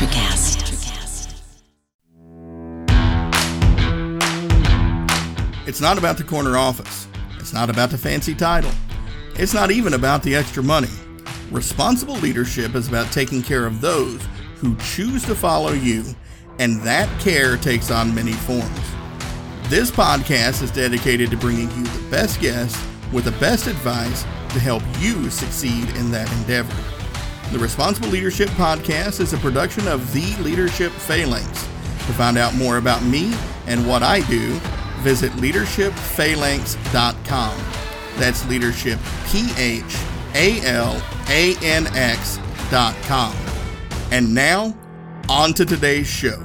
Electricast. It's not about the corner office. It's not about the fancy title. It's not even about the extra money. Responsible leadership is about taking care of those who choose to follow you, and that care takes on many forms. This podcast is dedicated to bringing you the best guests with the best advice to help you succeed in that endeavor. The Responsible Leadership Podcast is a production of The Leadership Phalanx. To find out more about me and what I do, visit leadershipphalanx.com. That's leadership, P H A L A N X.com. And now, on to today's show.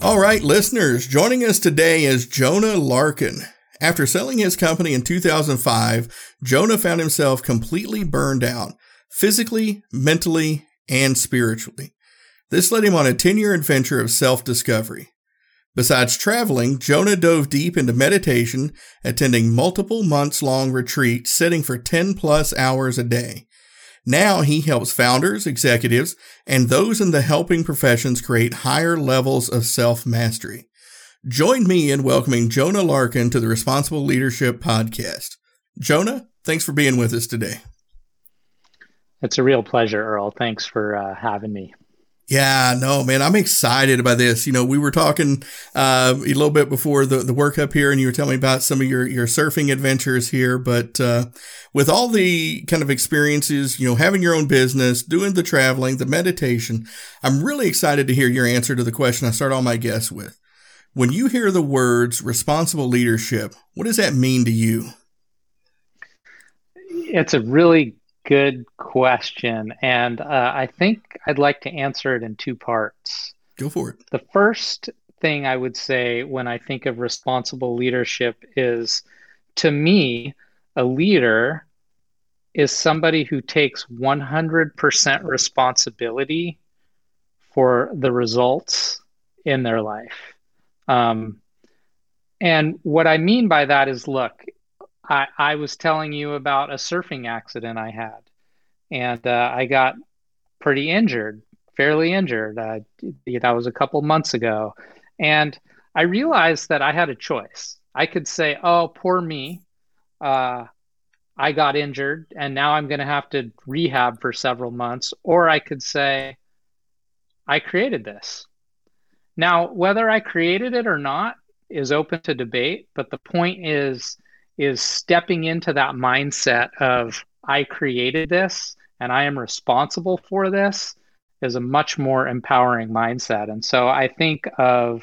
All right, listeners, joining us today is Jonah Larkin. After selling his company in 2005, Jonah found himself completely burned out, physically, mentally, and spiritually. This led him on a 10 year adventure of self discovery. Besides traveling, Jonah dove deep into meditation, attending multiple months long retreats, sitting for 10 plus hours a day. Now he helps founders, executives, and those in the helping professions create higher levels of self mastery. Join me in welcoming Jonah Larkin to the Responsible Leadership Podcast. Jonah, thanks for being with us today. It's a real pleasure, Earl. Thanks for uh, having me. Yeah, no, man, I'm excited about this. You know, we were talking uh, a little bit before the, the work up here, and you were telling me about some of your, your surfing adventures here. But uh, with all the kind of experiences, you know, having your own business, doing the traveling, the meditation, I'm really excited to hear your answer to the question I start all my guests with. When you hear the words responsible leadership, what does that mean to you? It's a really good question. And uh, I think I'd like to answer it in two parts. Go for it. The first thing I would say when I think of responsible leadership is to me, a leader is somebody who takes 100% responsibility for the results in their life. Um, and what I mean by that is look, I, I was telling you about a surfing accident I had, and uh, I got pretty injured, fairly injured. Uh, that was a couple months ago. And I realized that I had a choice. I could say, oh, poor me. Uh, I got injured and now I'm going to have to rehab for several months. Or I could say, I created this. Now, whether I created it or not is open to debate, but the point is is stepping into that mindset of I created this and I am responsible for this is a much more empowering mindset. And so I think of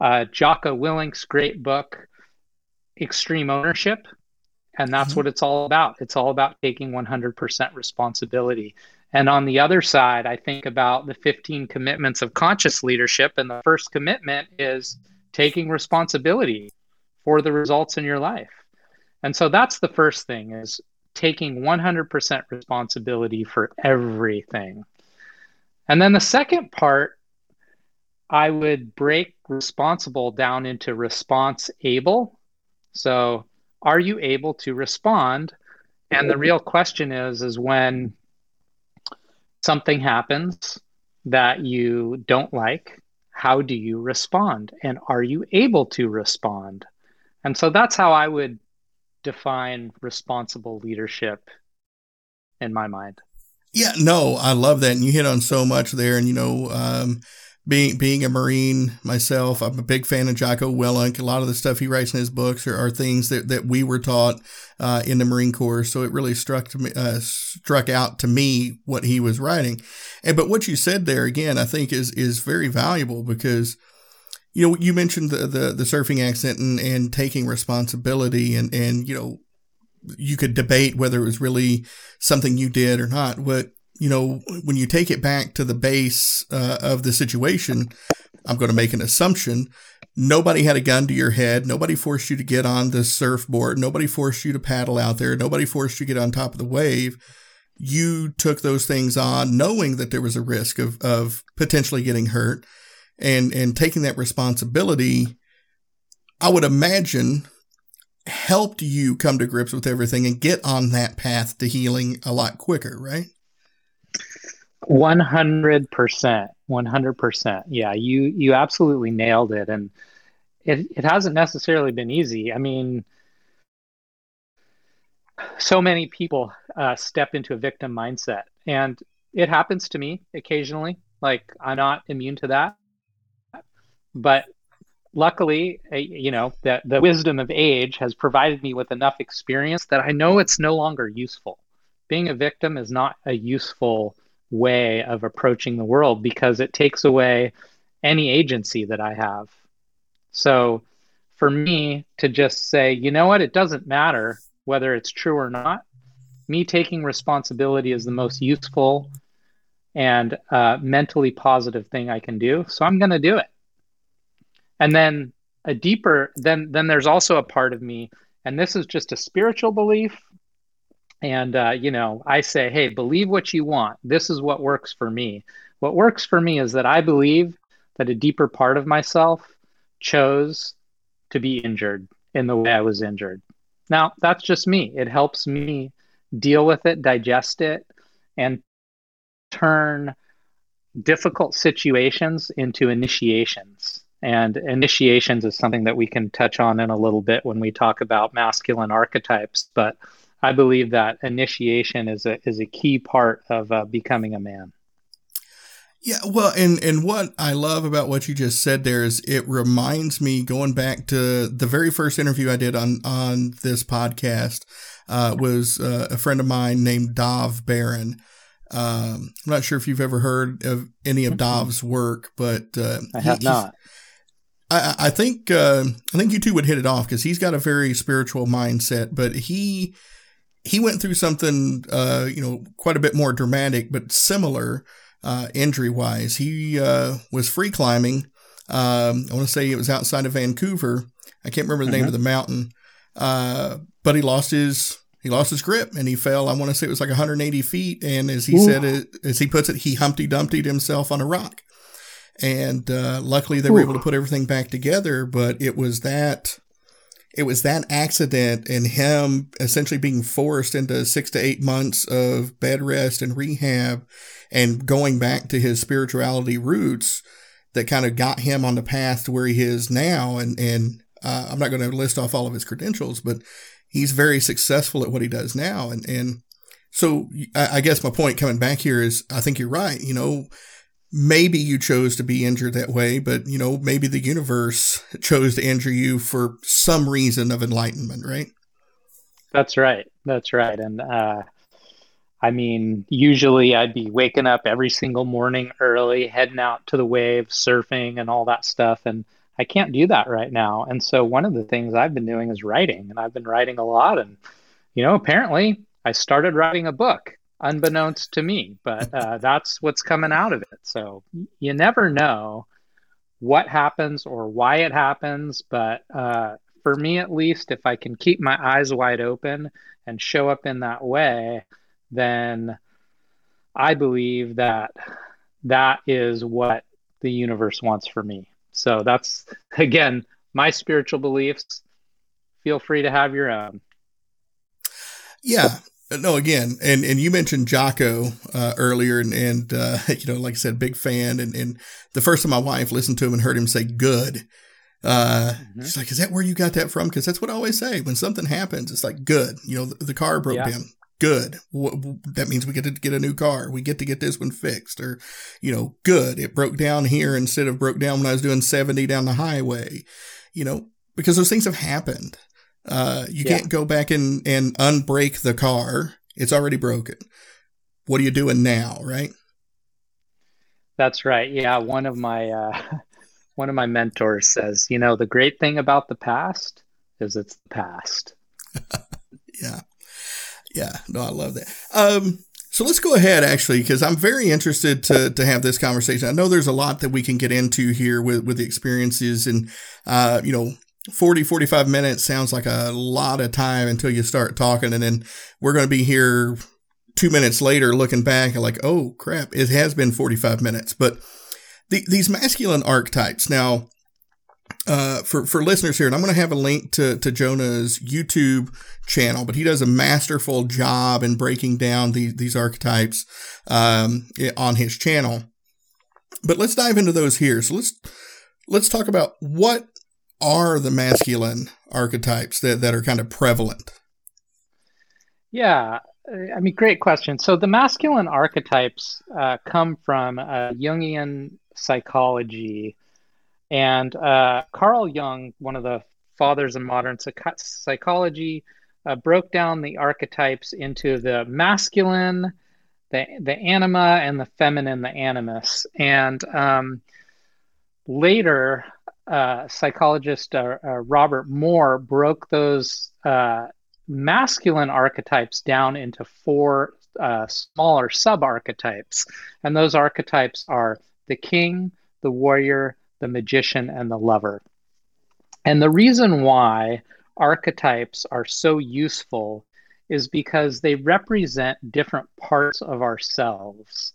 uh, Jocko Willink's great book, Extreme Ownership. And that's mm-hmm. what it's all about. It's all about taking 100% responsibility. And on the other side, I think about the 15 commitments of conscious leadership. And the first commitment is taking responsibility for the results in your life. And so that's the first thing is taking 100% responsibility for everything. And then the second part, I would break responsible down into response able. So, are you able to respond? And the real question is is when something happens that you don't like, how do you respond? And are you able to respond? And so that's how I would define responsible leadership in my mind. Yeah, no, I love that, and you hit on so much there. And you know, um, being being a Marine myself, I'm a big fan of Jocko Willink. A lot of the stuff he writes in his books are, are things that, that we were taught uh, in the Marine Corps. So it really struck me, uh, struck out to me what he was writing. And but what you said there again, I think is is very valuable because you know, you mentioned the, the, the surfing accident and, and taking responsibility and, and, you know, you could debate whether it was really something you did or not. But, you know, when you take it back to the base uh, of the situation, I'm going to make an assumption. Nobody had a gun to your head. Nobody forced you to get on the surfboard. Nobody forced you to paddle out there. Nobody forced you to get on top of the wave. You took those things on knowing that there was a risk of, of potentially getting hurt and and taking that responsibility, I would imagine helped you come to grips with everything and get on that path to healing a lot quicker, right? 100%. 100%. Yeah, you you absolutely nailed it and it it hasn't necessarily been easy. I mean, so many people uh, step into a victim mindset and it happens to me occasionally like i'm not immune to that but luckily you know that the wisdom of age has provided me with enough experience that i know it's no longer useful being a victim is not a useful way of approaching the world because it takes away any agency that i have so for me to just say you know what it doesn't matter whether it's true or not. Me taking responsibility is the most useful and uh, mentally positive thing I can do. So I'm going to do it. And then a deeper, then then there's also a part of me, and this is just a spiritual belief. And uh, you know, I say, hey, believe what you want. This is what works for me. What works for me is that I believe that a deeper part of myself chose to be injured in the way I was injured. Now, that's just me. It helps me deal with it, digest it, and turn difficult situations into initiations. And initiations is something that we can touch on in a little bit when we talk about masculine archetypes. But I believe that initiation is a is a key part of uh, becoming a man. Yeah, well, and and what I love about what you just said there is it reminds me going back to the very first interview I did on on this podcast uh, was uh, a friend of mine named Dov Baron. Um, I'm not sure if you've ever heard of any of Dov's work, but uh, I have he, not. I, I think uh, I think you two would hit it off because he's got a very spiritual mindset, but he he went through something uh, you know quite a bit more dramatic, but similar uh, injury wise. He uh, was free climbing. Um, I want to say it was outside of Vancouver. I can't remember the name mm-hmm. of the mountain, uh, but he lost his he lost his grip and he fell. I want to say it was like 180 feet. And as he Ooh. said it, as he puts it, he Humpty Dumptied himself on a rock. And uh, luckily, they Ooh. were able to put everything back together. But it was that it was that accident and him essentially being forced into six to eight months of bed rest and rehab and going back to his spirituality roots that kind of got him on the path to where he is now. And, and, uh, I'm not going to list off all of his credentials, but he's very successful at what he does now. And, and so I, I guess my point coming back here is I think you're right. You know, maybe you chose to be injured that way, but you know, maybe the universe chose to injure you for some reason of enlightenment, right? That's right. That's right. And uh, I mean, usually I'd be waking up every single morning early, heading out to the waves, surfing, and all that stuff. And I can't do that right now. And so one of the things I've been doing is writing, and I've been writing a lot. And, you know, apparently I started writing a book unbeknownst to me, but uh, that's what's coming out of it. So you never know what happens or why it happens. But uh, for me, at least, if I can keep my eyes wide open and show up in that way, then I believe that that is what the universe wants for me. So that's, again, my spiritual beliefs. Feel free to have your own. Yeah. No, again, and, and you mentioned Jocko uh, earlier, and, and uh, you know, like I said, big fan. And, and the first time my wife listened to him and heard him say "good," uh, mm-hmm. she's like, "Is that where you got that from?" Because that's what I always say when something happens. It's like good. You know, the, the car broke yeah. down good. That means we get to get a new car. We get to get this one fixed or, you know, good. It broke down here instead of broke down when I was doing 70 down the highway, you know, because those things have happened. Uh, you yeah. can't go back and, and unbrake the car. It's already broken. What are you doing now? Right. That's right. Yeah. One of my, uh, one of my mentors says, you know, the great thing about the past is it's the past. yeah. Yeah, no, I love that. Um, so let's go ahead, actually, because I'm very interested to to have this conversation. I know there's a lot that we can get into here with with the experiences, and uh, you know, 40, 45 minutes sounds like a lot of time until you start talking, and then we're going to be here two minutes later looking back and like, oh crap, it has been 45 minutes. But the, these masculine archetypes now. uh, for for listeners here, and I'm going to have a link to to Jonah's YouTube channel, but he does a masterful job in breaking down these these archetypes um, on his channel. But let's dive into those here. So let's let's talk about what are the masculine archetypes that that are kind of prevalent. Yeah, I mean, great question. So the masculine archetypes uh, come from uh, Jungian psychology and uh, Carl Jung, one of the fathers of modern psych- psychology, uh, broke down the archetypes into the masculine, the, the anima, and the feminine, the animus. And um, later, uh, psychologist uh, uh, Robert Moore broke those uh, masculine archetypes down into four smaller sub archetypes. And those archetypes are the king, the warrior, the magician, and the lover. And the reason why archetypes are so useful is because they represent different parts of ourselves.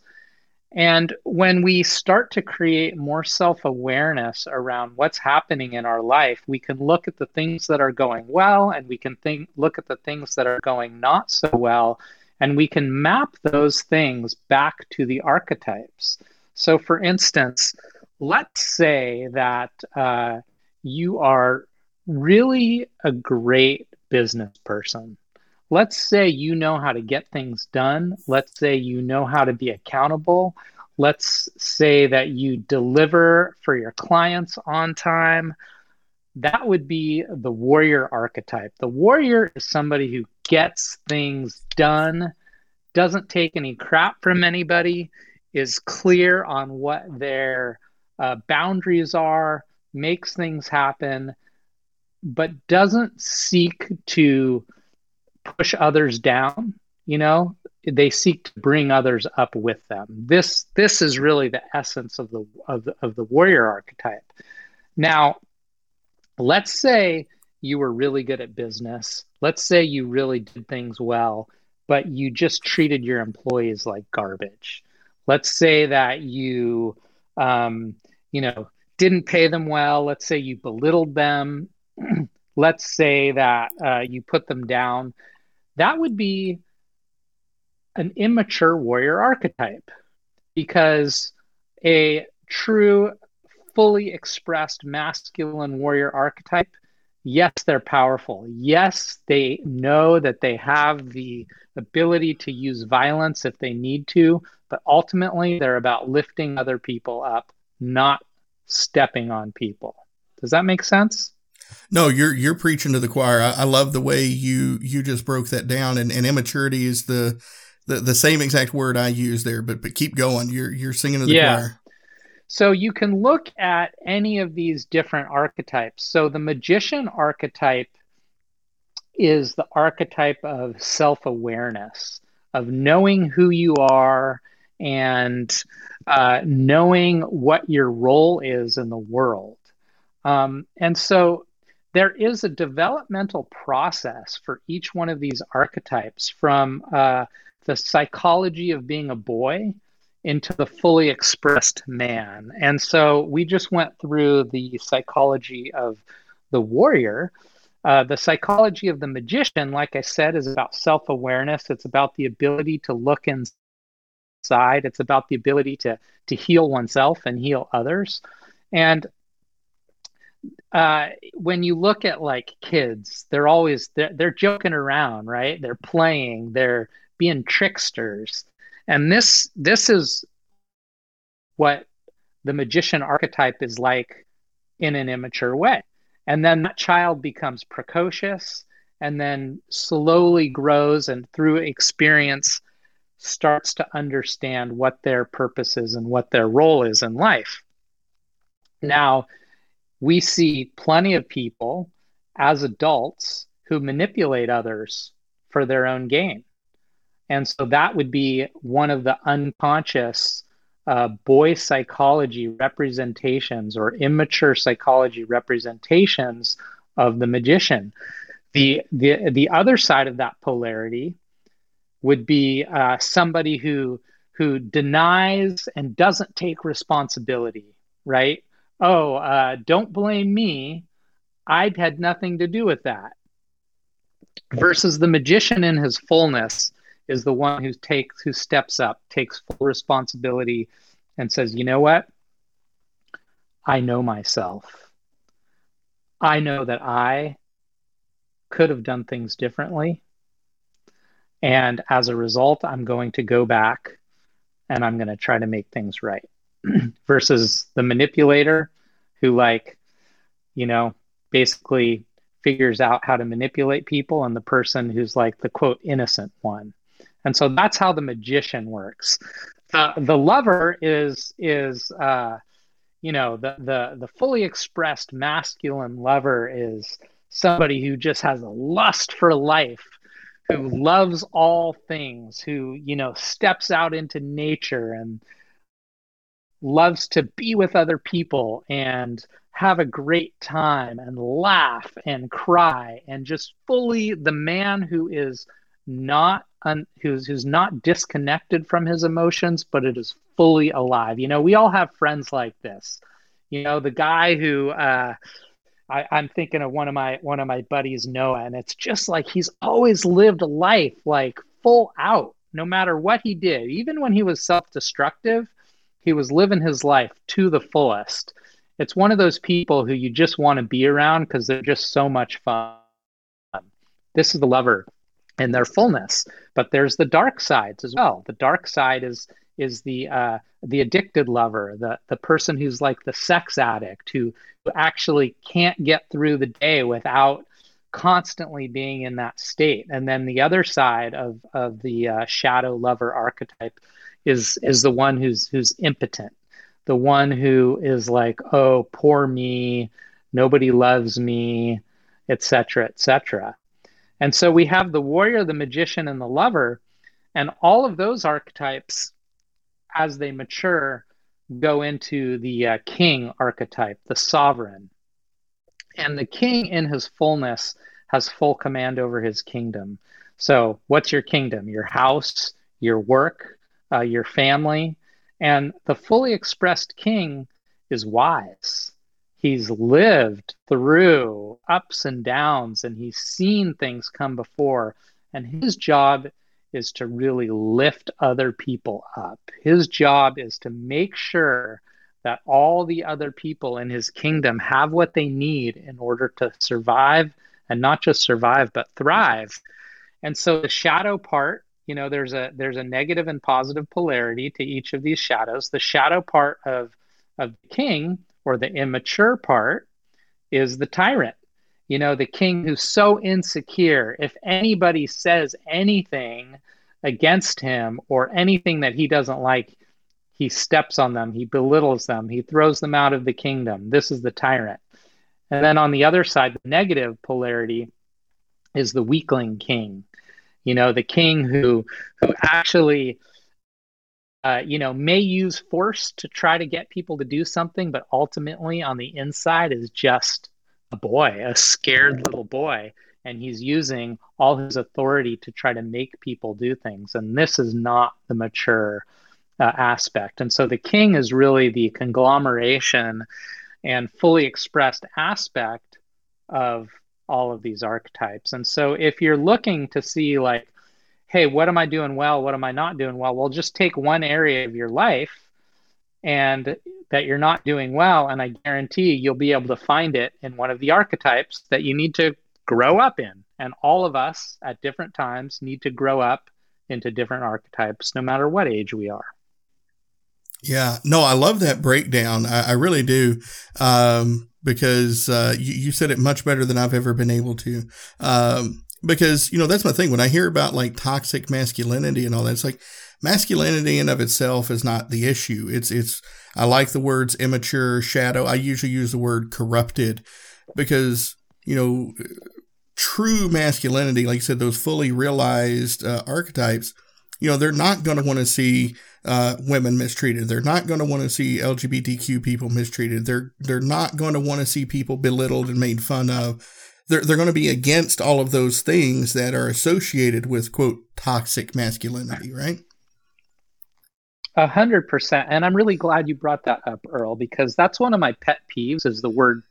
And when we start to create more self awareness around what's happening in our life, we can look at the things that are going well and we can think, look at the things that are going not so well, and we can map those things back to the archetypes. So, for instance, let's say that uh, you are really a great business person. Let's say you know how to get things done. Let's say you know how to be accountable. Let's say that you deliver for your clients on time. That would be the warrior archetype. The warrior is somebody who gets things done, doesn't take any crap from anybody, is clear on what their uh, boundaries are, makes things happen, but doesn't seek to push others down. You know, they seek to bring others up with them. This this is really the essence of the of the, of the warrior archetype. Now, let's say you were really good at business. Let's say you really did things well, but you just treated your employees like garbage. Let's say that you um, you know, didn't pay them well. Let's say you belittled them. Let's say that uh, you put them down. That would be an immature warrior archetype because a true, fully expressed masculine warrior archetype, yes, they're powerful. Yes, they know that they have the ability to use violence if they need to, but ultimately they're about lifting other people up not stepping on people. Does that make sense? No, you're you're preaching to the choir. I, I love the way you you just broke that down, and, and immaturity is the, the the same exact word I use there. But but keep going. You're you're singing to the yeah. choir. So you can look at any of these different archetypes. So the magician archetype is the archetype of self awareness, of knowing who you are and uh, knowing what your role is in the world. Um, and so there is a developmental process for each one of these archetypes from uh, the psychology of being a boy into the fully expressed man. And so we just went through the psychology of the warrior. Uh, the psychology of the magician, like I said, is about self awareness. It's about the ability to look inside. It's about the ability to to heal oneself and heal others. And uh, when you look at like kids, they're always they're, they're joking around, right? They're playing, they're being tricksters, and this this is what the magician archetype is like in an immature way. And then that child becomes precocious and then slowly grows and through experience starts to understand what their purpose is and what their role is in life. Now, we see plenty of people as adults who manipulate others for their own gain. And so that would be one of the unconscious uh, boy psychology representations or immature psychology representations of the magician. The, the, the other side of that polarity would be uh, somebody who who denies and doesn't take responsibility, right, oh, uh, don't blame me. I had nothing to do with that. Versus the magician in his fullness is the one who takes, who steps up, takes full responsibility, and says, you know what? I know myself. I know that I could have done things differently. And as a result, I'm going to go back and I'm going to try to make things right. Versus the manipulator who, like, you know, basically figures out how to manipulate people and the person who's like the quote innocent one. And so that's how the magician works. The the lover is is uh, you know the the the fully expressed masculine lover is somebody who just has a lust for life who loves all things who you know steps out into nature and loves to be with other people and have a great time and laugh and cry and just fully the man who is not un, who's who's not disconnected from his emotions but it is fully alive. You know we all have friends like this. You know the guy who uh, I, i'm thinking of one of my one of my buddies noah and it's just like he's always lived life like full out no matter what he did. Even when he was self-destructive he was living his life to the fullest it's one of those people who you just want to be around because they're just so much fun this is the lover in their fullness. But there's the dark sides as well. The dark side is is the uh, the addicted lover, the the person who's like the sex addict who, who actually can't get through the day without constantly being in that state. And then the other side of of the uh, shadow lover archetype is is the one who's who's impotent, the one who is like, oh, poor me, nobody loves me, etc., etc. And so we have the warrior, the magician, and the lover. And all of those archetypes, as they mature, go into the uh, king archetype, the sovereign. And the king, in his fullness, has full command over his kingdom. So, what's your kingdom? Your house, your work, uh, your family. And the fully expressed king is wise. He's lived through ups and downs and he's seen things come before. And his job is to really lift other people up. His job is to make sure that all the other people in his kingdom have what they need in order to survive and not just survive but thrive. And so the shadow part you know there's a there's a negative and positive polarity to each of these shadows the shadow part of of the king or the immature part is the tyrant. You know, the king who's so insecure. If anybody says anything against him or anything that he doesn't like, he steps on them, he belittles them, he throws them out of the kingdom. This is the tyrant. And then on the other side, the negative polarity is the weakling king. You know, the king who who actually uh, you know, may use force to try to get people to do something, but ultimately on the inside is just a boy, a scared little boy. And he's using all his authority to try to make people do things. And this is not the mature uh, aspect. And so the king is really the conglomeration and fully expressed aspect of all of these archetypes. And so if you're looking to see, like, hey, what am I doing well? What am I not doing well? Well, just take one area of your life and that you're not doing well. And I guarantee you'll be able to find it in one of the archetypes that you need to grow up in. And all of us at different times need to grow up into different archetypes, no matter what age we are. Yeah, no, I love that breakdown. I, I really do. Um, because uh, you, you, said it much better than I've ever been able to. Um, because you know that's my thing when i hear about like toxic masculinity and all that it's like masculinity in of itself is not the issue it's it's i like the words immature shadow i usually use the word corrupted because you know true masculinity like you said those fully realized uh, archetypes you know they're not going to want to see uh, women mistreated they're not going to want to see lgbtq people mistreated they're they're not going to want to see people belittled and made fun of they're, they're going to be against all of those things that are associated with quote toxic masculinity, right? A hundred percent. And I'm really glad you brought that up, Earl, because that's one of my pet peeves is the word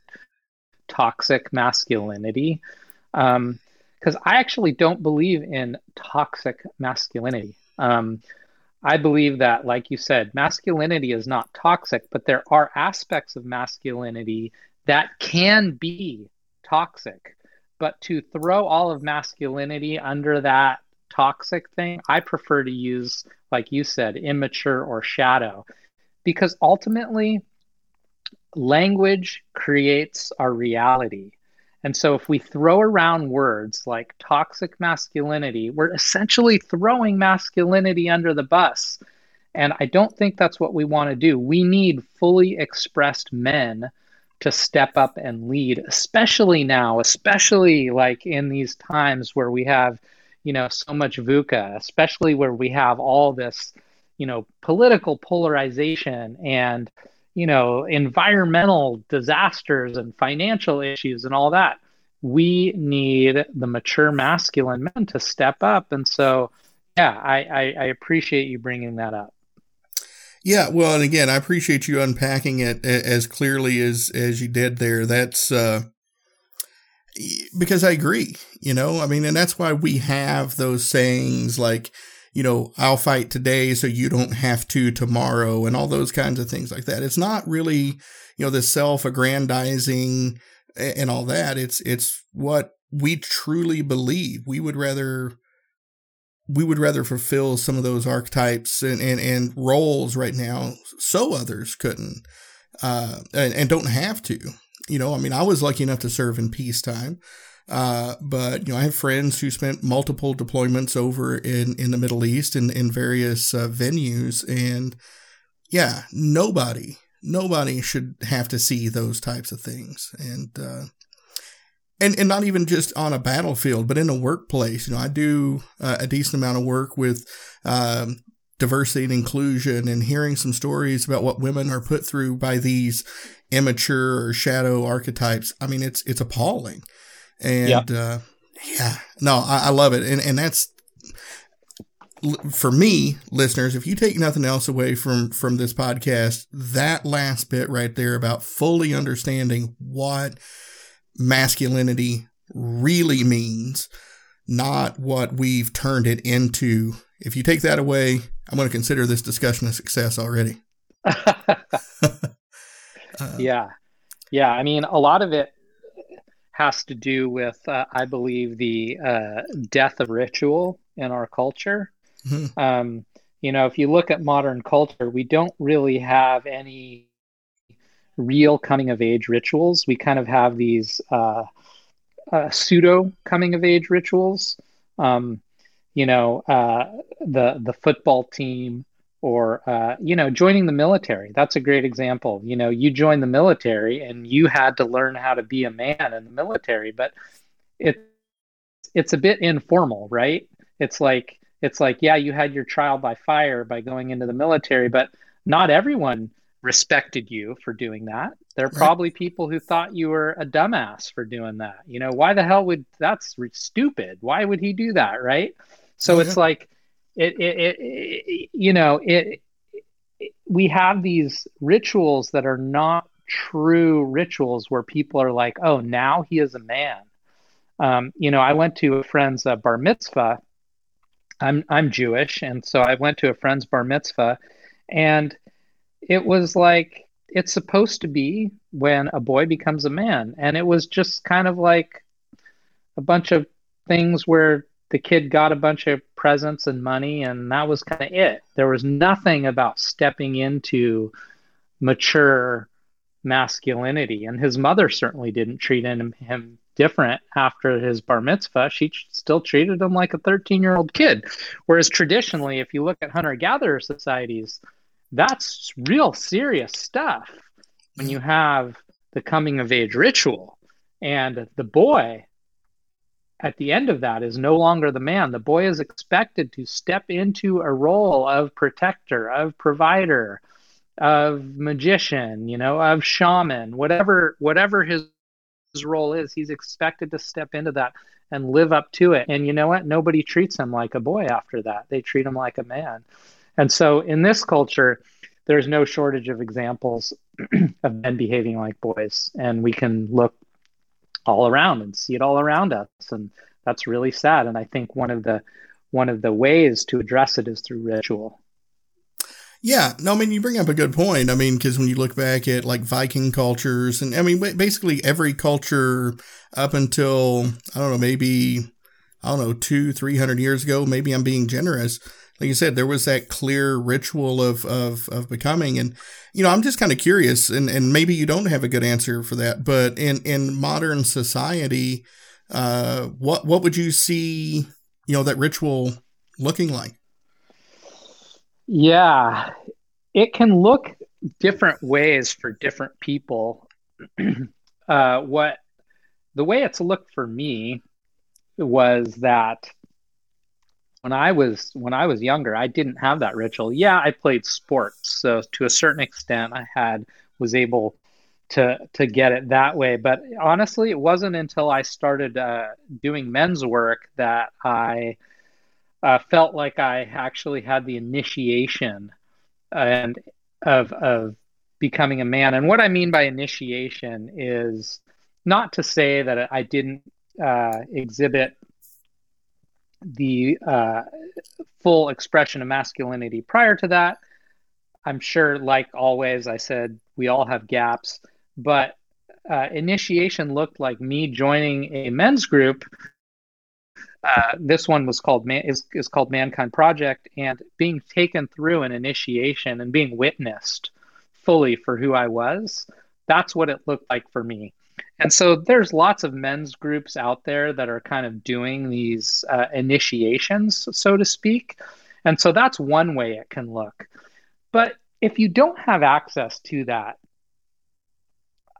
toxic masculinity. Um, because I actually don't believe in toxic masculinity. Um, I believe that, like you said, masculinity is not toxic, but there are aspects of masculinity that can be toxic. But to throw all of masculinity under that toxic thing, I prefer to use, like you said, immature or shadow, because ultimately, language creates our reality. And so if we throw around words like toxic masculinity, we're essentially throwing masculinity under the bus. And I don't think that's what we want to do. We need fully expressed men to step up and lead, especially now, especially like in these times where we have, you know, so much VUCA, especially where we have all this, you know, political polarization and you know, environmental disasters and financial issues and all that. We need the mature masculine men to step up. And so, yeah, I, I, I appreciate you bringing that up. Yeah, well, and again, I appreciate you unpacking it as clearly as as you did there. That's uh, because I agree. You know, I mean, and that's why we have those sayings like, you know, I'll fight today so you don't have to tomorrow and all those kinds of things like that. It's not really, you know, the self-aggrandizing and all that. It's it's what we truly believe. We would rather we would rather fulfill some of those archetypes and, and, and roles right now so others couldn't uh, and, and don't have to. You know, I mean, I was lucky enough to serve in peacetime. Uh, but you know, I have friends who spent multiple deployments over in, in the Middle East in, in various uh, venues, and yeah, nobody nobody should have to see those types of things, and uh, and and not even just on a battlefield, but in a workplace. You know, I do uh, a decent amount of work with. Um, diversity and inclusion and hearing some stories about what women are put through by these immature or shadow archetypes. I mean, it's, it's appalling. And yeah, uh, yeah. no, I, I love it. And, and that's, for me, listeners, if you take nothing else away from from this podcast, that last bit right there about fully understanding what masculinity really means, not what we've turned it into. If you take that away, I'm going to consider this discussion a success already. uh, yeah. Yeah. I mean, a lot of it has to do with, uh, I believe, the uh, death of ritual in our culture. Mm-hmm. Um, you know, if you look at modern culture, we don't really have any real coming of age rituals. We kind of have these uh, uh pseudo coming of age rituals. Um, you know, uh, the the football team or uh, you know joining the military. That's a great example. You know you joined the military and you had to learn how to be a man in the military but it it's a bit informal right? It's like it's like yeah you had your trial by fire by going into the military but not everyone respected you for doing that. There are probably people who thought you were a dumbass for doing that. You know why the hell would that's stupid. Why would he do that right? So oh, it's like it, it, it, it you know it, we have these rituals that are not true rituals where people are like oh now he is a man. Um, you know i went to a friend's uh, bar mitzvah. I'm i'm jewish and so i went to a friend's bar mitzvah and it was like it's supposed to be when a boy becomes a man and it was just kind of like a bunch of things where the kid got a bunch of presents and money, and that was kind of it. There was nothing about stepping into mature masculinity, and his mother certainly didn't treat him, him different after his bar mitzvah. She still treated him like a 13 year old kid. Whereas traditionally, if you look at hunter gatherer societies, that's real serious stuff when you have the coming of age ritual. And the boy at the end of that is no longer the man. The boy is expected to step into a role of protector, of provider, of magician, you know, of shaman, whatever whatever his, his role is, he's expected to step into that and live up to it. And you know what? Nobody treats him like a boy after that. They treat him like a man. And so in this culture, there's no shortage of examples of men behaving like boys. And we can look all around and see it all around us. And that's really sad. And I think one of the one of the ways to address it is through ritual. Yeah, no, I mean you bring up a good point. I mean, because when you look back at like Viking cultures, and I mean basically every culture up until I don't know, maybe I don't know, two, three hundred years ago. Maybe I'm being generous. Like you said, there was that clear ritual of of of becoming, and you know, I'm just kind of curious, and and maybe you don't have a good answer for that, but in in modern society, uh, what what would you see, you know, that ritual looking like? Yeah, it can look different ways for different people. uh, what the way it's looked for me was that when I was when I was younger, I didn't have that ritual. Yeah, I played sports, so to a certain extent, I had was able to to get it that way. But honestly, it wasn't until I started uh, doing men's work that I uh, felt like I actually had the initiation and of of becoming a man. And what I mean by initiation is not to say that I didn't uh, exhibit the uh, full expression of masculinity prior to that. I'm sure, like always, I said we all have gaps, but uh, initiation looked like me joining a men's group uh, this one was called Man- is, is called Mankind Project, and being taken through an initiation and being witnessed fully for who I was. That's what it looked like for me. And so there's lots of men's groups out there that are kind of doing these uh, initiations, so to speak. And so that's one way it can look. But if you don't have access to that,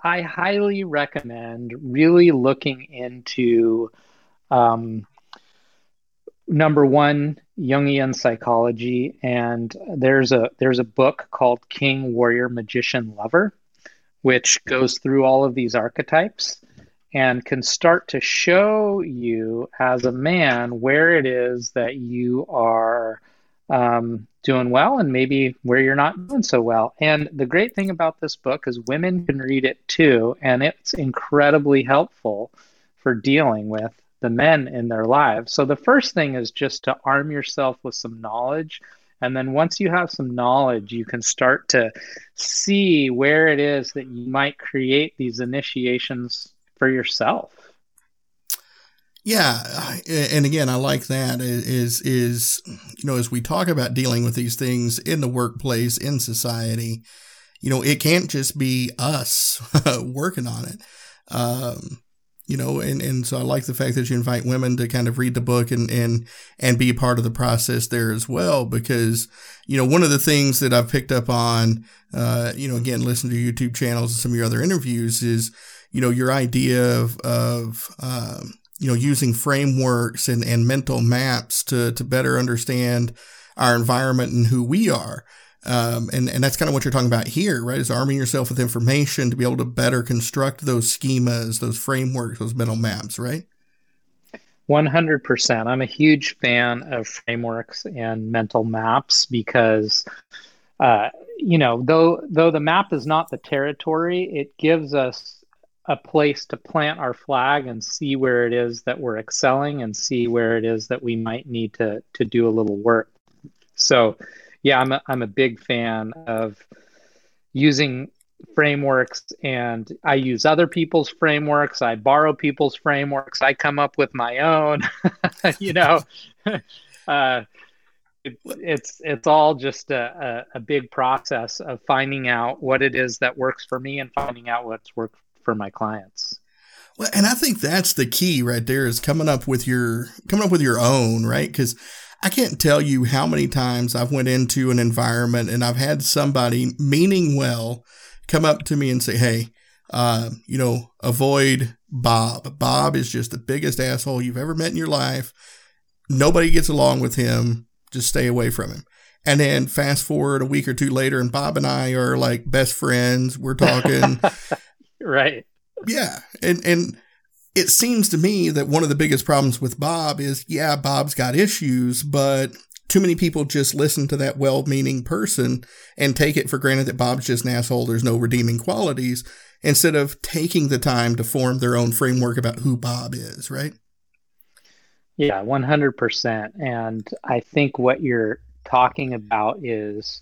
I highly recommend really looking into um, number one jungian psychology and there's a there's a book called king warrior magician lover which goes through all of these archetypes and can start to show you as a man where it is that you are um, doing well and maybe where you're not doing so well. And the great thing about this book is women can read it too, and it's incredibly helpful for dealing with the men in their lives. So the first thing is just to arm yourself with some knowledge. And then once you have some knowledge, you can start to see where it is that you might create these initiations for yourself. Yeah, and again, I like that. Is is you know, as we talk about dealing with these things in the workplace, in society, you know, it can't just be us working on it. Um, you know, and, and so I like the fact that you invite women to kind of read the book and, and, and be a part of the process there as well. Because, you know, one of the things that I've picked up on, uh, you know, again, listen to YouTube channels and some of your other interviews is, you know, your idea of, of, um, you know, using frameworks and, and mental maps to, to better understand our environment and who we are. Um, and, and that's kind of what you're talking about here, right? Is arming yourself with information to be able to better construct those schemas, those frameworks, those mental maps, right? 100%. I'm a huge fan of frameworks and mental maps because, uh, you know, though, though the map is not the territory, it gives us a place to plant our flag and see where it is that we're excelling and see where it is that we might need to, to do a little work. So, yeah, I'm a, I'm a big fan of using frameworks and I use other people's frameworks. I borrow people's frameworks. I come up with my own, you know, uh, it, it's, it's all just a, a, a, big process of finding out what it is that works for me and finding out what's worked for my clients. Well, and I think that's the key right there is coming up with your, coming up with your own, right? Cause I can't tell you how many times I've went into an environment and I've had somebody meaning well come up to me and say, Hey, uh, you know, avoid Bob. Bob is just the biggest asshole you've ever met in your life. Nobody gets along with him. Just stay away from him. And then fast forward a week or two later, and Bob and I are like best friends. We're talking. right. Yeah. And, and, it seems to me that one of the biggest problems with Bob is, yeah, Bob's got issues, but too many people just listen to that well-meaning person and take it for granted that Bob's just an asshole. There's no redeeming qualities instead of taking the time to form their own framework about who Bob is, right? Yeah, 100%. And I think what you're talking about is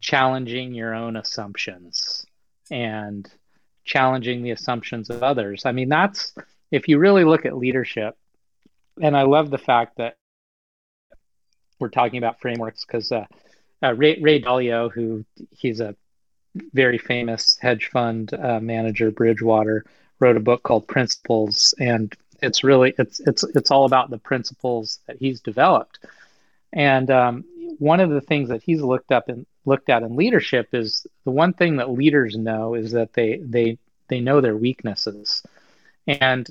challenging your own assumptions and challenging the assumptions of others. I mean, that's if you really look at leadership, and I love the fact that we're talking about frameworks because uh, uh, Ray, Ray Dalio, who he's a very famous hedge fund uh, manager, Bridgewater, wrote a book called Principles, and it's really it's it's it's all about the principles that he's developed. And um, one of the things that he's looked up and looked at in leadership is the one thing that leaders know is that they they they know their weaknesses, and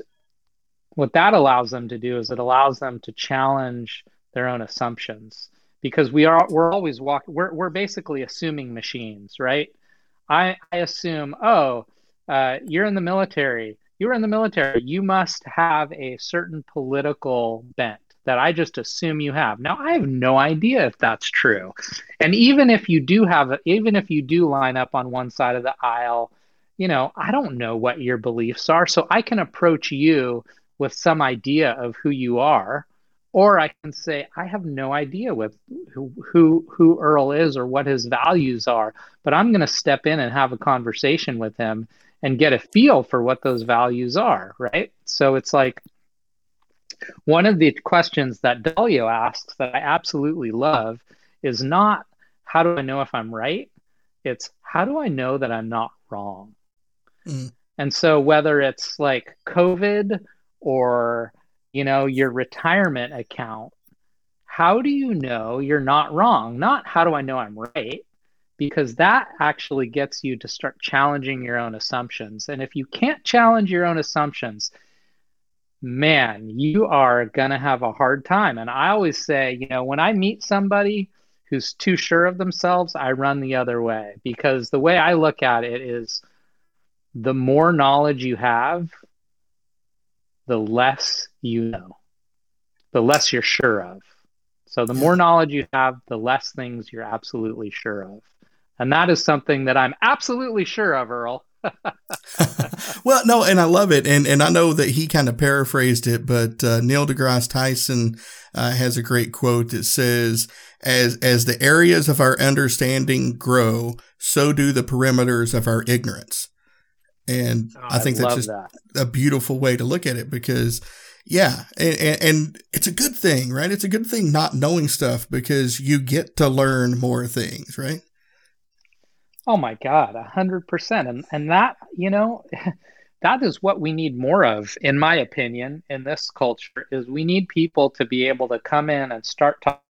what that allows them to do is it allows them to challenge their own assumptions because we are we're always walking we're, we're basically assuming machines right? I i assume oh uh, you're in the military. You're in the military. You must have a certain political bent that i just assume you have. Now i have no idea if that's true. And even if you do have even if you do line up on one side of the aisle you know i don't know what your beliefs are. So i can approach you with some idea of who you are or I can say I have no idea with who who, who Earl is or what his values are, but I'm going to step in and have a conversation with him and get a feel for what those values are, right? So it's like one of the questions that Dalio asks that I absolutely love is not how do I know if I'm right? It's how do I know that I'm not wrong? Mm. And so whether it's like COVID or you know, your retirement account, how do you know you're not wrong? Not how do I know I'm right? Because that actually gets you to start challenging your own assumptions. And if you can't challenge your own assumptions, man, you are going to have a hard time. And I always say, you know, when I meet somebody who's too sure of themselves, I run the other way because the way I look at it is the more knowledge you have, the less you know, the less you're sure of. So the more knowledge you have, the less things you're absolutely sure of. And that is something that I'm absolutely sure of, Earl. well, no, and I love it, and and I know that he kind of paraphrased it, but uh, Neil deGrasse Tyson uh, has a great quote that says, "As as the areas of our understanding grow, so do the perimeters of our ignorance." And oh, I think I that's just that. a beautiful way to look at it because, yeah, and, and, it's a good thing, right? It's a good thing not knowing stuff because you get to learn more things, right? Oh my God, a hundred percent. And and that, you know, that is what we need more of, in my opinion, in this culture, is we need people to be able to come in and start talk-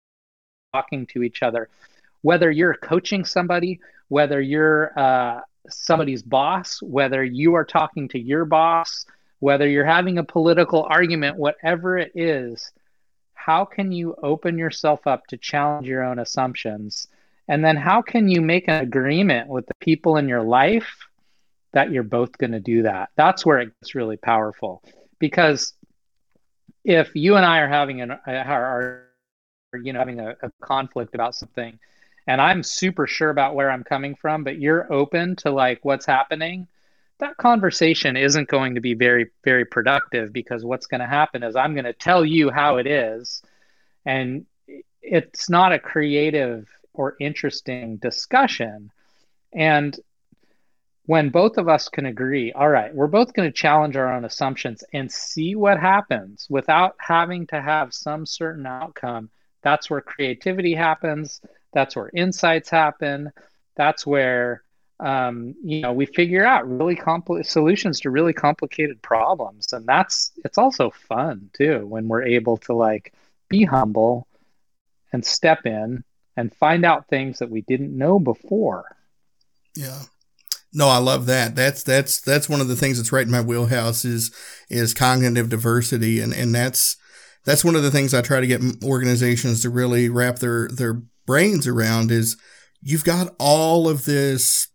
talking to each other. Whether you're coaching somebody, whether you're uh, somebody's boss, whether you are talking to your boss, whether you're having a political argument, whatever it is, how can you open yourself up to challenge your own assumptions? And then how can you make an agreement with the people in your life that you're both going to do that? That's where it gets really powerful. Because if you and I are having an are, you know having a, a conflict about something, and I'm super sure about where I'm coming from, but you're open to like what's happening, that conversation isn't going to be very, very productive because what's going to happen is I'm going to tell you how it is. And it's not a creative or interesting discussion. And when both of us can agree, all right, we're both going to challenge our own assumptions and see what happens without having to have some certain outcome, that's where creativity happens that's where insights happen. That's where um, you know we figure out really complex solutions to really complicated problems, and that's it's also fun too when we're able to like be humble and step in and find out things that we didn't know before. Yeah. No, I love that. That's that's that's one of the things that's right in my wheelhouse is is cognitive diversity, and and that's that's one of the things I try to get organizations to really wrap their their brains around is you've got all of this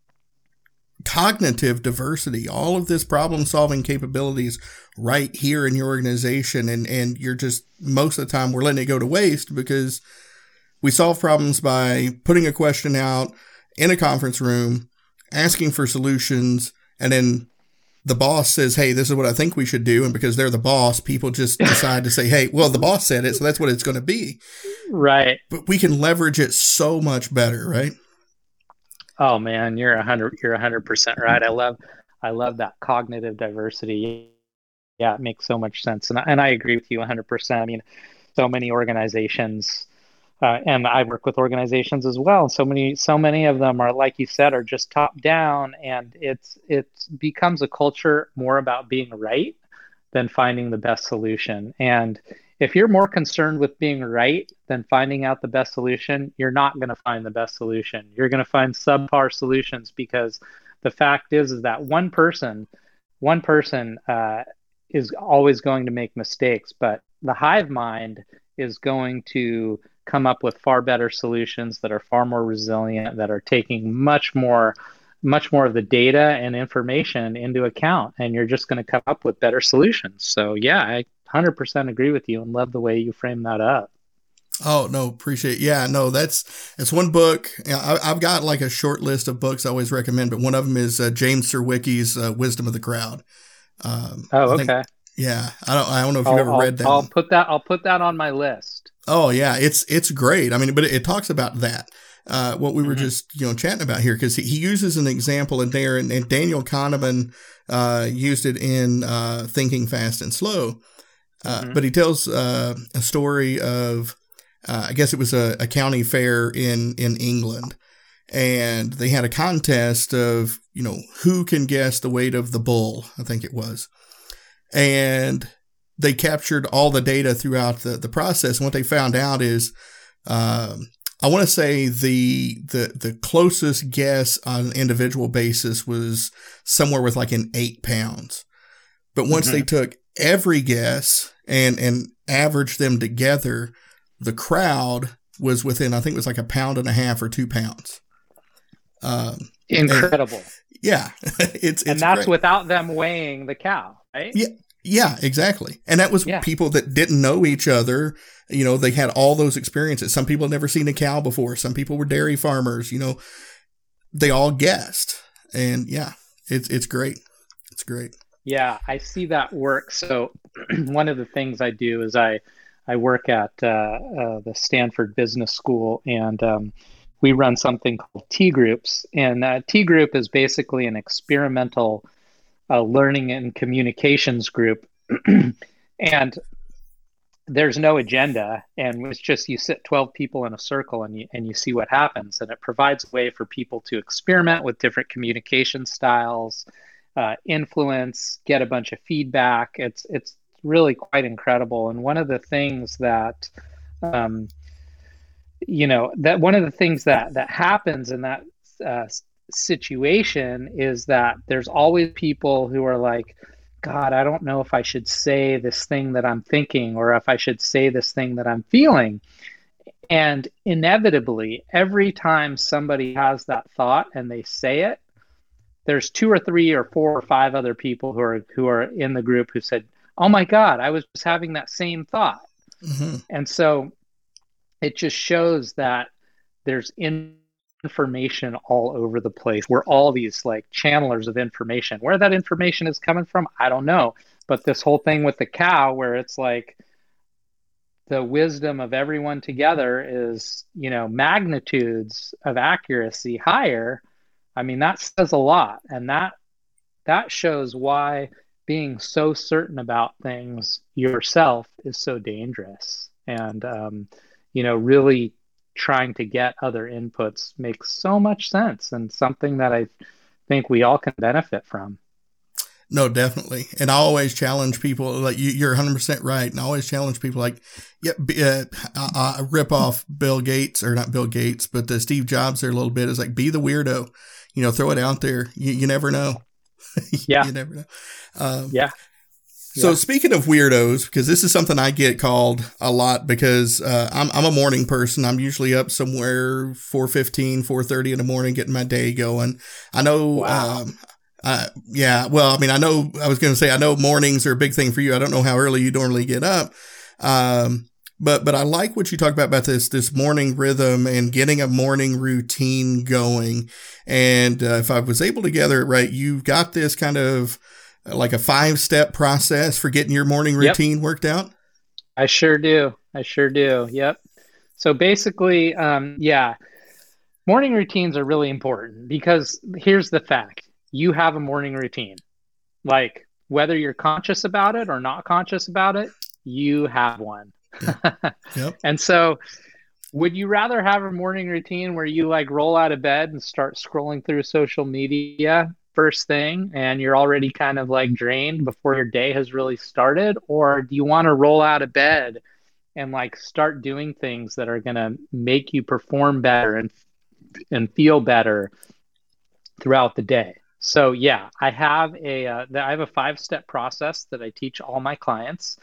cognitive diversity, all of this problem solving capabilities right here in your organization. And, and you're just, most of the time, we're letting it go to waste because we solve problems by putting a question out in a conference room, asking for solutions, and then the boss says, Hey, this is what I think we should do. And because they're the boss, people just decide to say, Hey, well, the boss said it, so that's what it's going to be. Right. But we can leverage it so much better, right? Oh man, you're a hundred you're a hundred percent right. I love I love that cognitive diversity. Yeah, it makes so much sense. And and I agree with you 100%. I mean, so many organizations uh, and I work with organizations as well. So many, so many of them are, like you said, are just top down, and it's it becomes a culture more about being right than finding the best solution. And if you're more concerned with being right than finding out the best solution, you're not going to find the best solution. You're going to find subpar solutions because the fact is, is that one person, one person uh, is always going to make mistakes, but the hive mind is going to come up with far better solutions that are far more resilient, that are taking much more much more of the data and information into account and you're just going to come up with better solutions. So yeah, I 100% agree with you and love the way you frame that up. Oh no, appreciate. It. Yeah, no, that's it's one book. I, have got like a short list of books I always recommend, but one of them is uh, James Surowiecki's uh, Wisdom of the Crowd. Um, oh, okay. Think, yeah, I don't. I don't know if you've I'll, ever read that. I'll one. put that. I'll put that on my list. Oh yeah, it's it's great. I mean, but it, it talks about that. Uh, what we were mm-hmm. just you know chatting about here because he, he, uses an example in there, and, and Daniel Kahneman uh, used it in uh, Thinking Fast and Slow. Uh, mm-hmm. But he tells uh, a story of, uh, I guess it was a, a, county fair in in England, and they had a contest of you know who can guess the weight of the bull. I think it was, and they captured all the data throughout the, the process. And what they found out is, um, I want to say the, the, the closest guess on an individual basis was somewhere with like an eight pounds. But once mm-hmm. they took every guess and, and averaged them together, the crowd was within, I think it was like a pound and a half or two pounds. Um, Incredible. And, yeah. it's, and that's great. without them weighing the cow, right? Yeah. Yeah, exactly. And that was yeah. people that didn't know each other. You know, they had all those experiences. Some people had never seen a cow before. Some people were dairy farmers. You know, they all guessed. And yeah, it's it's great. It's great. Yeah, I see that work. So one of the things I do is I I work at uh, uh, the Stanford Business School, and um, we run something called T groups. And uh, T group is basically an experimental a learning and communications group. and there's no agenda and it's just you sit 12 people in a circle and you and you see what happens and it provides a way for people to experiment with different communication styles uh, influence get a bunch of feedback it's it's really quite incredible and one of the things that um, you know that one of the things that that happens in that uh, situation is that there's always people who are like, God, I don't know if I should say this thing that I'm thinking or if I should say this thing that I'm feeling. And inevitably, every time somebody has that thought and they say it, there's two or three or four or five other people who are who are in the group who said, "Oh my God, I was just having that same thought." Mm-hmm. And so it just shows that there's in information all over the place. We're all these like channelers of information. Where that information is coming from, I don't know. But this whole thing with the cow, where it's like the wisdom of everyone together is, you know, magnitudes of accuracy higher. I mean, that says a lot. And that that shows why being so certain about things yourself is so dangerous. And um, you know, really trying to get other inputs makes so much sense and something that I think we all can benefit from. No, definitely. And I always challenge people like you, are 100% right. And I always challenge people like, yeah, uh, I, I, rip off Bill Gates or not Bill Gates, but the Steve Jobs there a little bit is like, be the weirdo, you know, throw it out there. You, you never know. Yeah. you never know. Um, yeah. So speaking of weirdos, because this is something I get called a lot because uh, I'm I'm a morning person. I'm usually up somewhere 4:15, 4:30 in the morning, getting my day going. I know. Wow. Um, uh, yeah. Well, I mean, I know. I was going to say I know mornings are a big thing for you. I don't know how early you normally get up. Um, but but I like what you talk about about this this morning rhythm and getting a morning routine going. And uh, if I was able to gather it right, you've got this kind of like a five step process for getting your morning routine yep. worked out. I sure do. I sure do. Yep. So basically, um, yeah, morning routines are really important because here's the fact: you have a morning routine. Like whether you're conscious about it or not conscious about it, you have one yep. And so, would you rather have a morning routine where you like roll out of bed and start scrolling through social media first thing and you're already kind of like drained before your day has really started? Or do you want to roll out of bed and like start doing things that are going to make you perform better and and feel better throughout the day? So yeah, I have a uh, I have a five step process that I teach all my clients.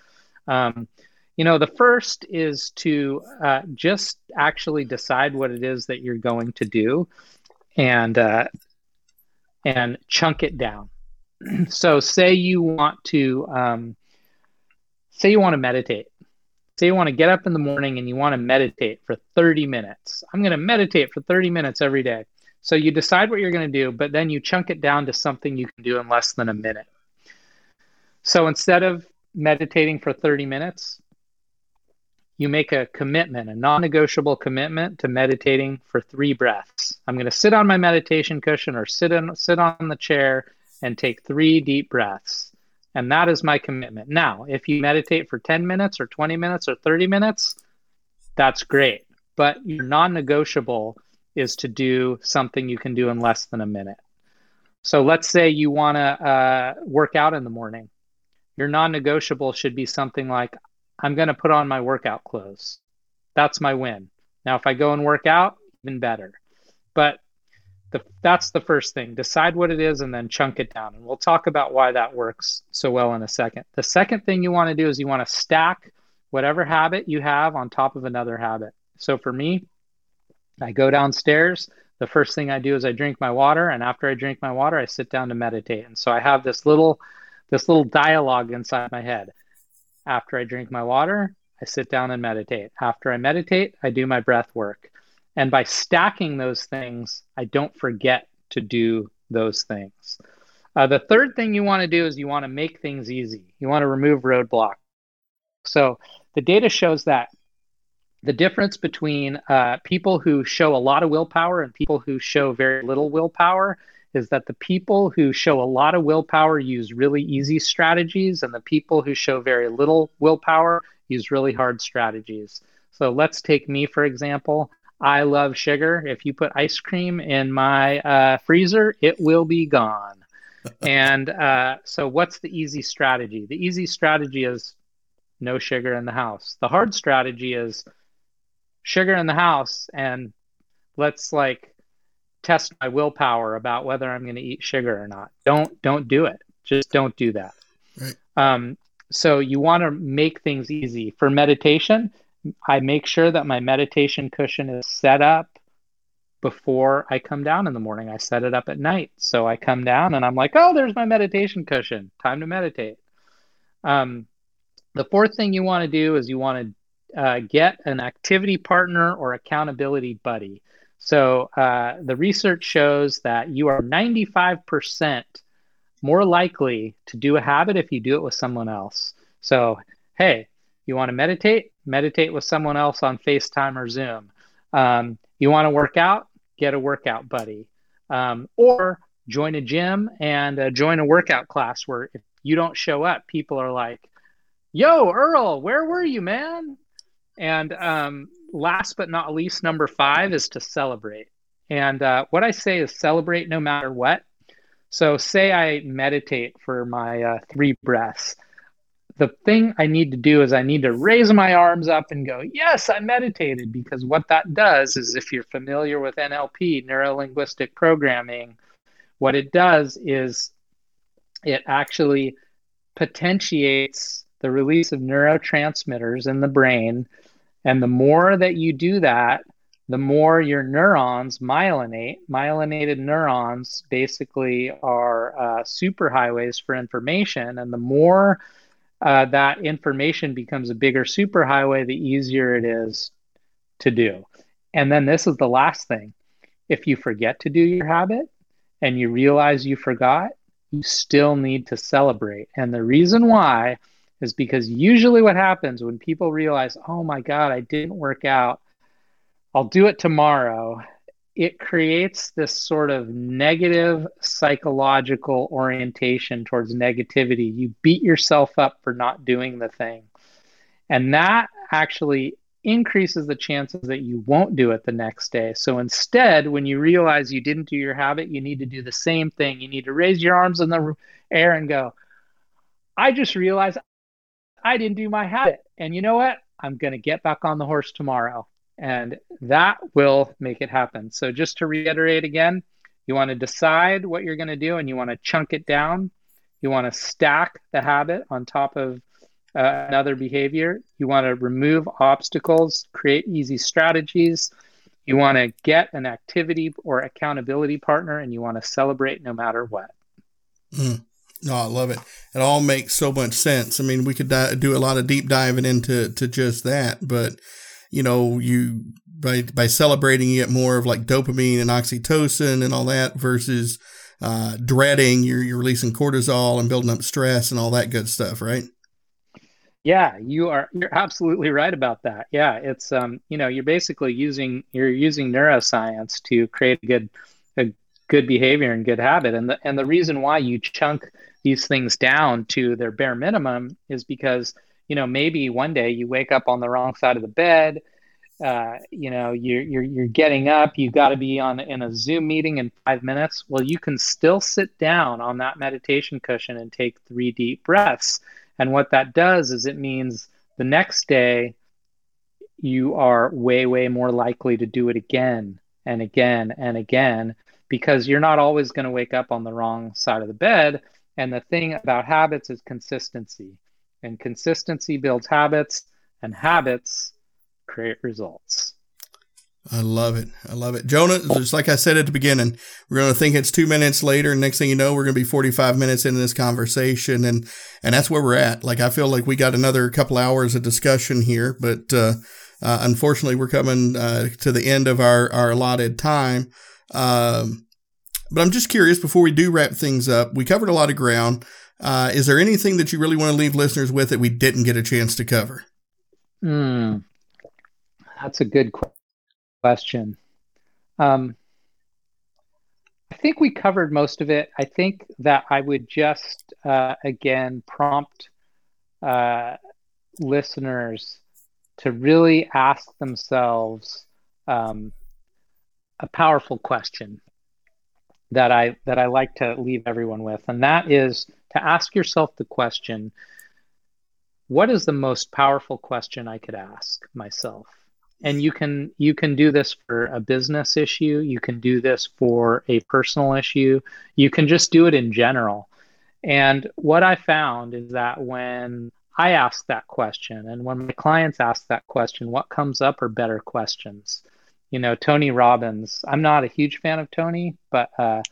Um, you know, the first is to uh, just actually decide what it is that you're going to do, and uh, and chunk it down. so, say you want to um, say you want to meditate. Say you want to get up in the morning and you want to meditate for 30 minutes. I'm going to meditate for 30 minutes every day. So you decide what you're going to do, but then you chunk it down to something you can do in less than a minute. So instead of meditating for 30 minutes, you make a commitment, a non negotiable commitment to meditating for three breaths. I'm going to sit on my meditation cushion or sit, in, sit on the chair and take three deep breaths. And that is my commitment. Now, if you meditate for 10 minutes or 20 minutes or 30 minutes, that's great. But your non negotiable is to do something you can do in less than a minute. So let's say you want to uh, work out in the morning. Your non negotiable should be something like I'm going to put on my workout clothes. That's my win. Now, if I go and work out, even better. But the, that's the first thing. Decide what it is and then chunk it down. And we'll talk about why that works so well in a second. The second thing you want to do is you want to stack whatever habit you have on top of another habit. So for me, I go downstairs. The first thing I do is I drink my water, and after I drink my water, I sit down to meditate. And so I have this little this little dialogue inside my head. After I drink my water, I sit down and meditate. After I meditate, I do my breath work. And by stacking those things, I don't forget to do those things. Uh, the third thing you want to do is you want to make things easy. You want to remove roadblocks. So the data shows that the difference between uh, people who show a lot of willpower and people who show very little willpower is that the people who show a lot of willpower use really easy strategies, and the people who show very little willpower use really hard strategies. So let's take me, for example. I love sugar. If you put ice cream in my uh, freezer, it will be gone. and uh, so, what's the easy strategy? The easy strategy is no sugar in the house. The hard strategy is sugar in the house, and let's like test my willpower about whether I'm going to eat sugar or not. Don't don't do it. Just don't do that. Right. Um, so you want to make things easy for meditation. I make sure that my meditation cushion is set up before I come down in the morning. I set it up at night. So I come down and I'm like, oh, there's my meditation cushion. Time to meditate. Um, the fourth thing you want to do is you want to uh, get an activity partner or accountability buddy. So uh, the research shows that you are 95% more likely to do a habit if you do it with someone else. So, hey, you want to meditate? Meditate with someone else on FaceTime or Zoom. Um, you want to work out? Get a workout buddy. Um, or join a gym and uh, join a workout class where if you don't show up, people are like, yo, Earl, where were you, man? And um, last but not least, number five is to celebrate. And uh, what I say is celebrate no matter what. So, say I meditate for my uh, three breaths. The thing I need to do is I need to raise my arms up and go, Yes, I meditated. Because what that does is, if you're familiar with NLP, neuro linguistic programming, what it does is it actually potentiates the release of neurotransmitters in the brain and the more that you do that, the more your neurons myelinate. Myelinated neurons basically are uh, superhighways for information. And the more uh, that information becomes a bigger superhighway, the easier it is to do. And then this is the last thing. If you forget to do your habit and you realize you forgot, you still need to celebrate. And the reason why is because usually what happens when people realize, oh my God, I didn't work out, I'll do it tomorrow. It creates this sort of negative psychological orientation towards negativity. You beat yourself up for not doing the thing. And that actually increases the chances that you won't do it the next day. So instead, when you realize you didn't do your habit, you need to do the same thing. You need to raise your arms in the air and go, I just realized I didn't do my habit. And you know what? I'm going to get back on the horse tomorrow. And that will make it happen. So, just to reiterate again, you want to decide what you're going to do and you want to chunk it down. You want to stack the habit on top of uh, another behavior. You want to remove obstacles, create easy strategies. You want to get an activity or accountability partner, and you want to celebrate no matter what. Mm. No, I love it. It all makes so much sense. I mean, we could di- do a lot of deep diving into to just that, but you know, you by by celebrating you get more of like dopamine and oxytocin and all that versus uh, dreading. You're you're releasing cortisol and building up stress and all that good stuff, right? Yeah, you are you're absolutely right about that. Yeah, it's um, you know, you're basically using you're using neuroscience to create a good a good behavior and good habit. And the and the reason why you chunk these things down to their bare minimum is because, you know, maybe one day you wake up on the wrong side of the bed, uh, you know, you're you're you're getting up, you got to be on in a Zoom meeting in 5 minutes. Well, you can still sit down on that meditation cushion and take 3 deep breaths and what that does is it means the next day you are way, way more likely to do it again and again and again because you're not always going to wake up on the wrong side of the bed. And the thing about habits is consistency. And consistency builds habits, and habits create results. I love it. I love it. Jonah, just like I said at the beginning, we're going to think it's two minutes later. And Next thing you know, we're going to be 45 minutes into this conversation. And, and that's where we're at. Like, I feel like we got another couple hours of discussion here, but, uh, uh, unfortunately we're coming, uh, to the end of our, our allotted time. Um, but I'm just curious before we do wrap things up, we covered a lot of ground. Uh, is there anything that you really want to leave listeners with that we didn't get a chance to cover? Hmm. That's a good question question. Um, I think we covered most of it. I think that I would just uh, again prompt uh, listeners to really ask themselves um, a powerful question that I that I like to leave everyone with, and that is to ask yourself the question: What is the most powerful question I could ask myself? and you can you can do this for a business issue you can do this for a personal issue you can just do it in general and what i found is that when i ask that question and when my clients ask that question what comes up are better questions you know tony robbins i'm not a huge fan of tony but uh,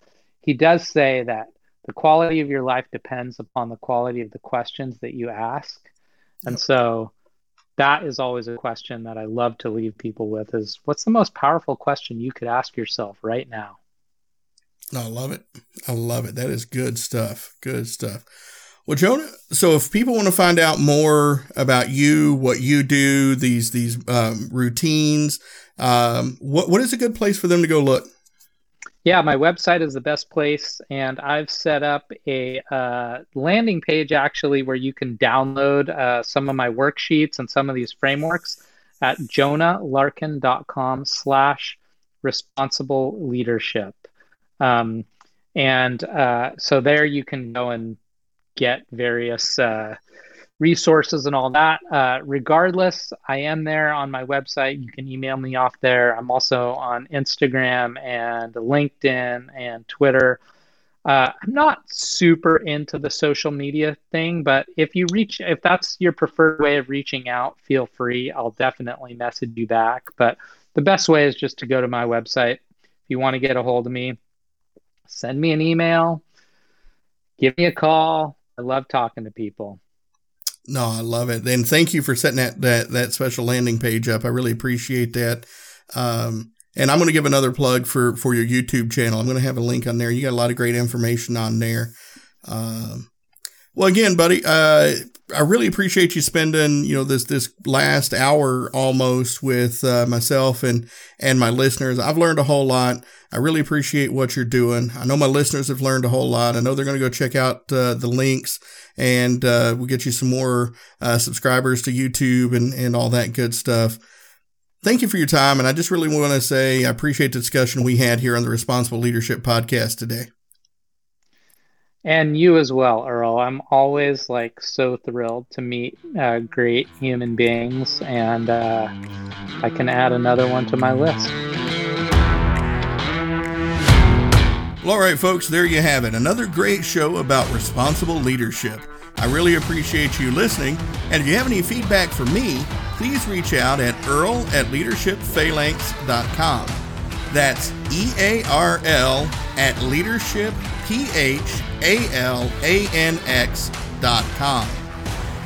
he does say that the quality of your life depends upon the quality of the questions that you ask and so that is always a question that I love to leave people with is what's the most powerful question you could ask yourself right now? I love it. I love it. That is good stuff. Good stuff. Well, Jonah, so if people want to find out more about you, what you do, these these um, routines, um, what what is a good place for them to go look? Yeah, my website is the best place, and I've set up a uh, landing page actually where you can download uh, some of my worksheets and some of these frameworks at jonahlarkin.com slash responsible leadership. Um, and uh, so there you can go and get various uh, resources and all that. Uh, regardless, I am there on my website. You can email me off there. I'm also on Instagram and LinkedIn and Twitter. Uh, I'm not super into the social media thing, but if you reach, if that's your preferred way of reaching out, feel free. I'll definitely message you back. But the best way is just to go to my website. If you want to get a hold of me, send me an email, give me a call. I love talking to people. No, I love it. And thank you for setting that, that, that special landing page up. I really appreciate that. Um, and I'm going to give another plug for, for your YouTube channel. I'm going to have a link on there. You got a lot of great information on there. Um, well, again, buddy, uh, I really appreciate you spending, you know, this, this last hour almost with uh, myself and, and my listeners. I've learned a whole lot. I really appreciate what you're doing. I know my listeners have learned a whole lot. I know they're going to go check out uh, the links and uh, we'll get you some more uh, subscribers to YouTube and, and all that good stuff. Thank you for your time. And I just really want to say I appreciate the discussion we had here on the Responsible Leadership Podcast today. And you as well, Earl. I'm always like so thrilled to meet uh, great human beings, and uh, I can add another one to my list. Well, all right, folks, there you have it. Another great show about responsible leadership. I really appreciate you listening. And if you have any feedback for me, please reach out at earl at leadershipphalanx.com. That's E A R L at leadershipphalanx.com.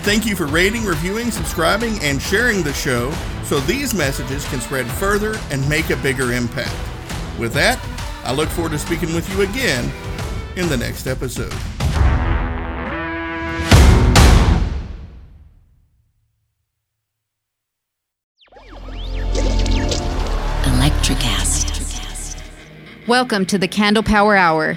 Thank you for rating, reviewing, subscribing, and sharing the show so these messages can spread further and make a bigger impact. With that, I look forward to speaking with you again in the next episode. Electricast. Welcome to the Candle Power Hour.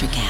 Electricast. Electricast.